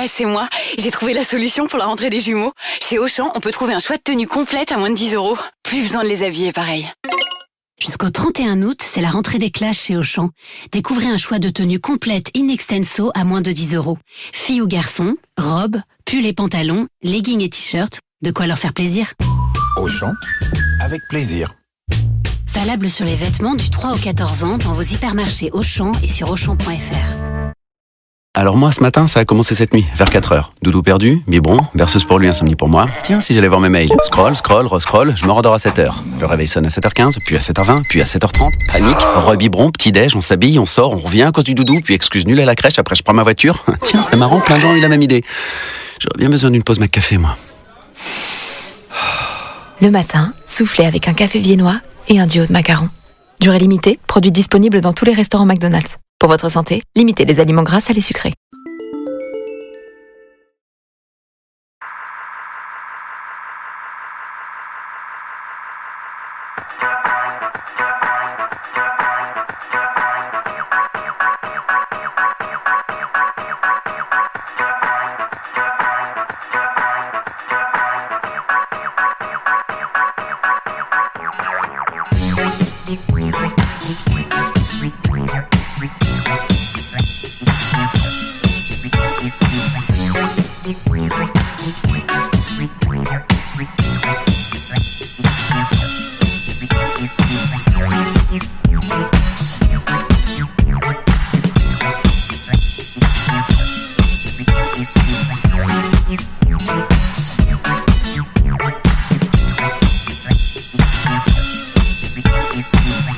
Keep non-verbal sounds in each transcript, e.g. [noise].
Ouais, c'est moi. J'ai trouvé la solution pour la rentrée des jumeaux. Chez Auchan, on peut trouver un choix de tenue complète à moins de 10 euros. Plus besoin de les habiller pareil. Jusqu'au 31 août, c'est la rentrée des classes chez Auchan. Découvrez un choix de tenue complète in extenso à moins de 10 euros. Filles ou garçons, robes, pulls et pantalons, leggings et t-shirts. De quoi leur faire plaisir. Auchan, avec plaisir. Valable sur les vêtements du 3 au 14 ans dans vos hypermarchés Auchan et sur Auchan.fr. Alors moi, ce matin, ça a commencé cette nuit, vers 4 heures. Doudou perdu, biberon, berceuse pour lui, insomnie pour moi. Tiens, si j'allais voir mes mails. Scroll, scroll, rescroll, je me rendors à 7 heures. Le réveil sonne à 7h15, puis à 7h20, puis à 7h30. Panique, re-biberon, petit-déj, on s'habille, on sort, on revient à cause du doudou, puis excuse nulle à la crèche, après je prends ma voiture. [laughs] Tiens, c'est marrant, plein de gens ont eu la même idée. J'aurais bien besoin d'une pause café, moi. Le matin, soufflez avec un café viennois et un duo de macarons. Durée limitée, produit disponible dans tous les restaurants McDonald's. Pour votre santé, limitez les aliments gras à les sucrés.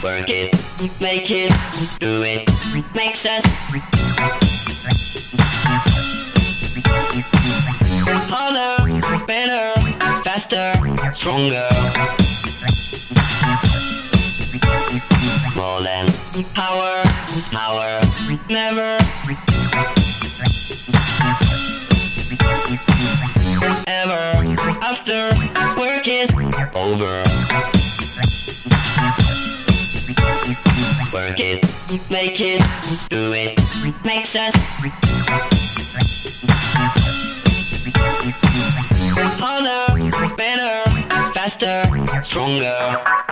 Work it, make it, do it, makes us harder, better, faster, stronger. More than power, power, never. Ever after work is over. Work it, make it, do it, makes us harder, better, faster, stronger.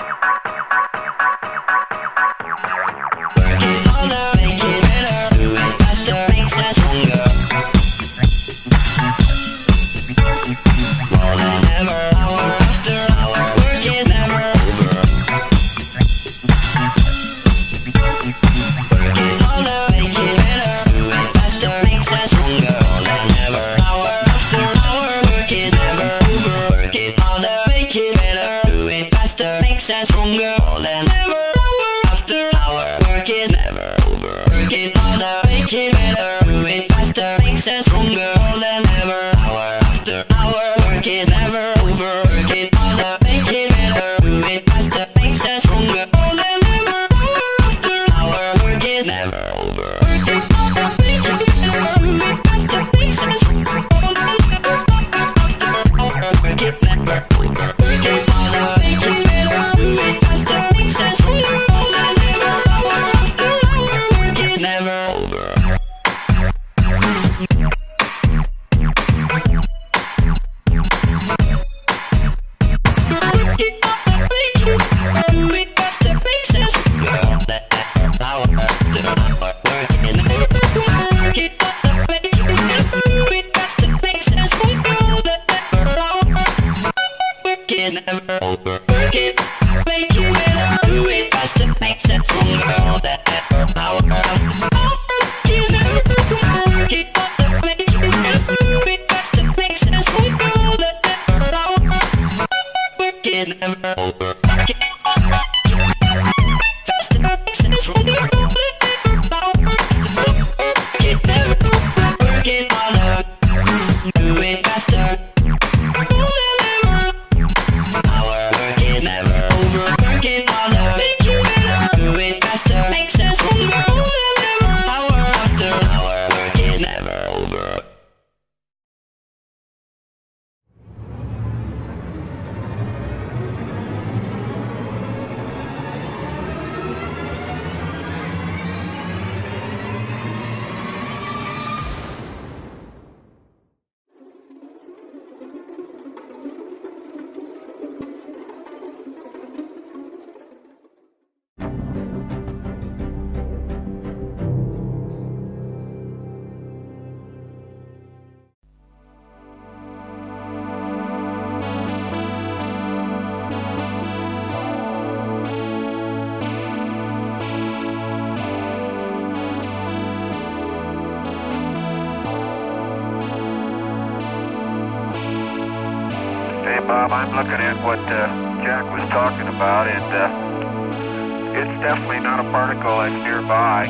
I'm looking at what uh, Jack was talking about, and uh, it's definitely not a particle that's nearby.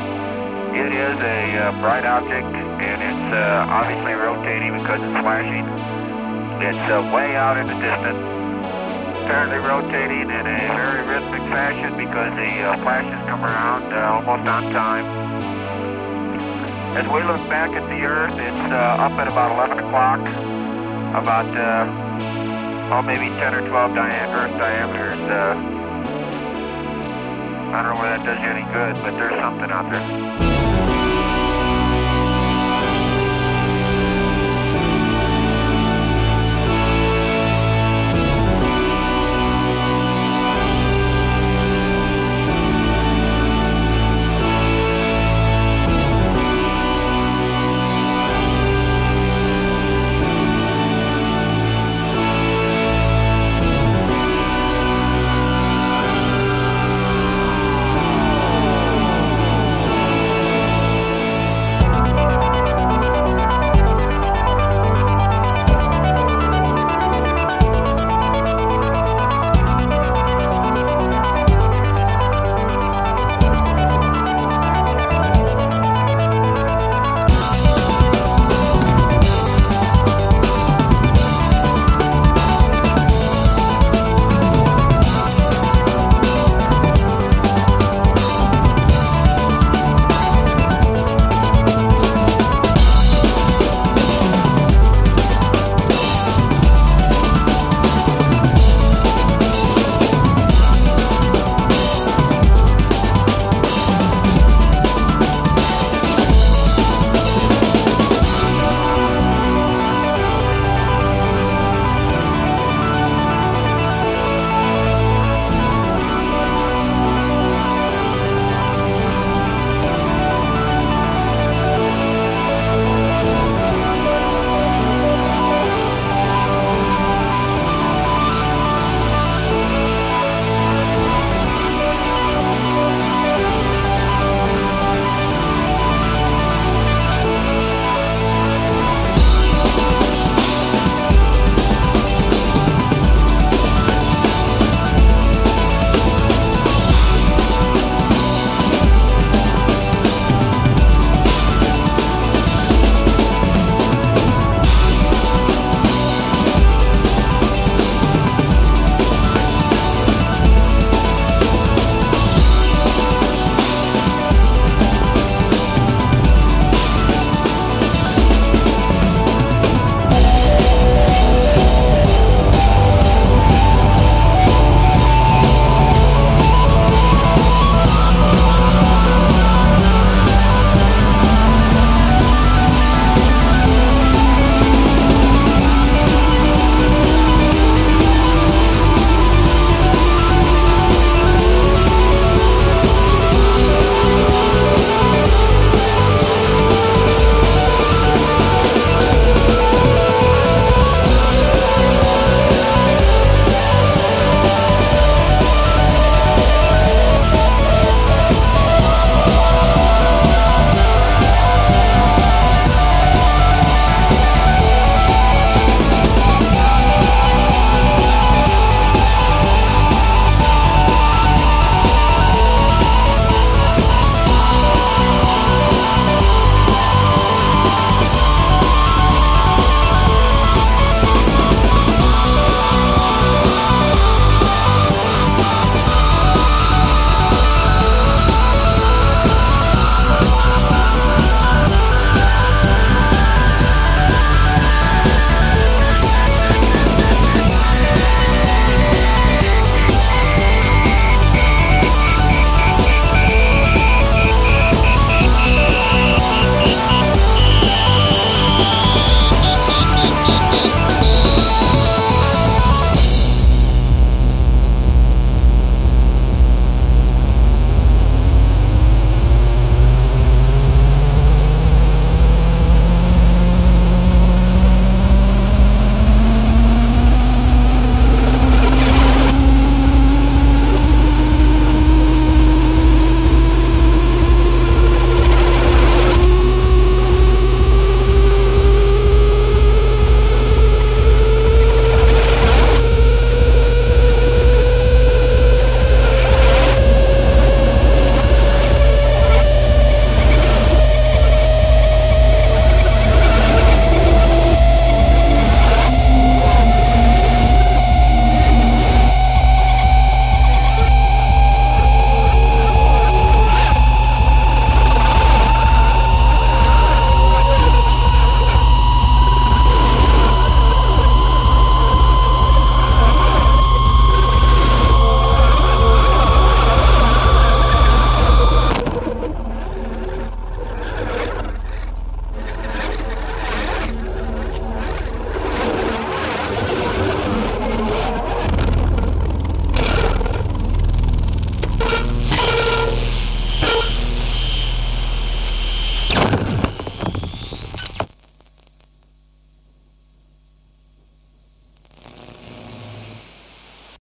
It is a uh, bright object, and it's uh, obviously rotating because it's flashing. It's uh, way out in the distance, apparently rotating in a very rhythmic fashion because the uh, flashes come around almost on time. As we look back at the Earth, it's up at about 11 o'clock, about, oh, maybe 10 or 12 dia- Earth diameters. Uh, I don't know whether that does you any good, but there's something out there.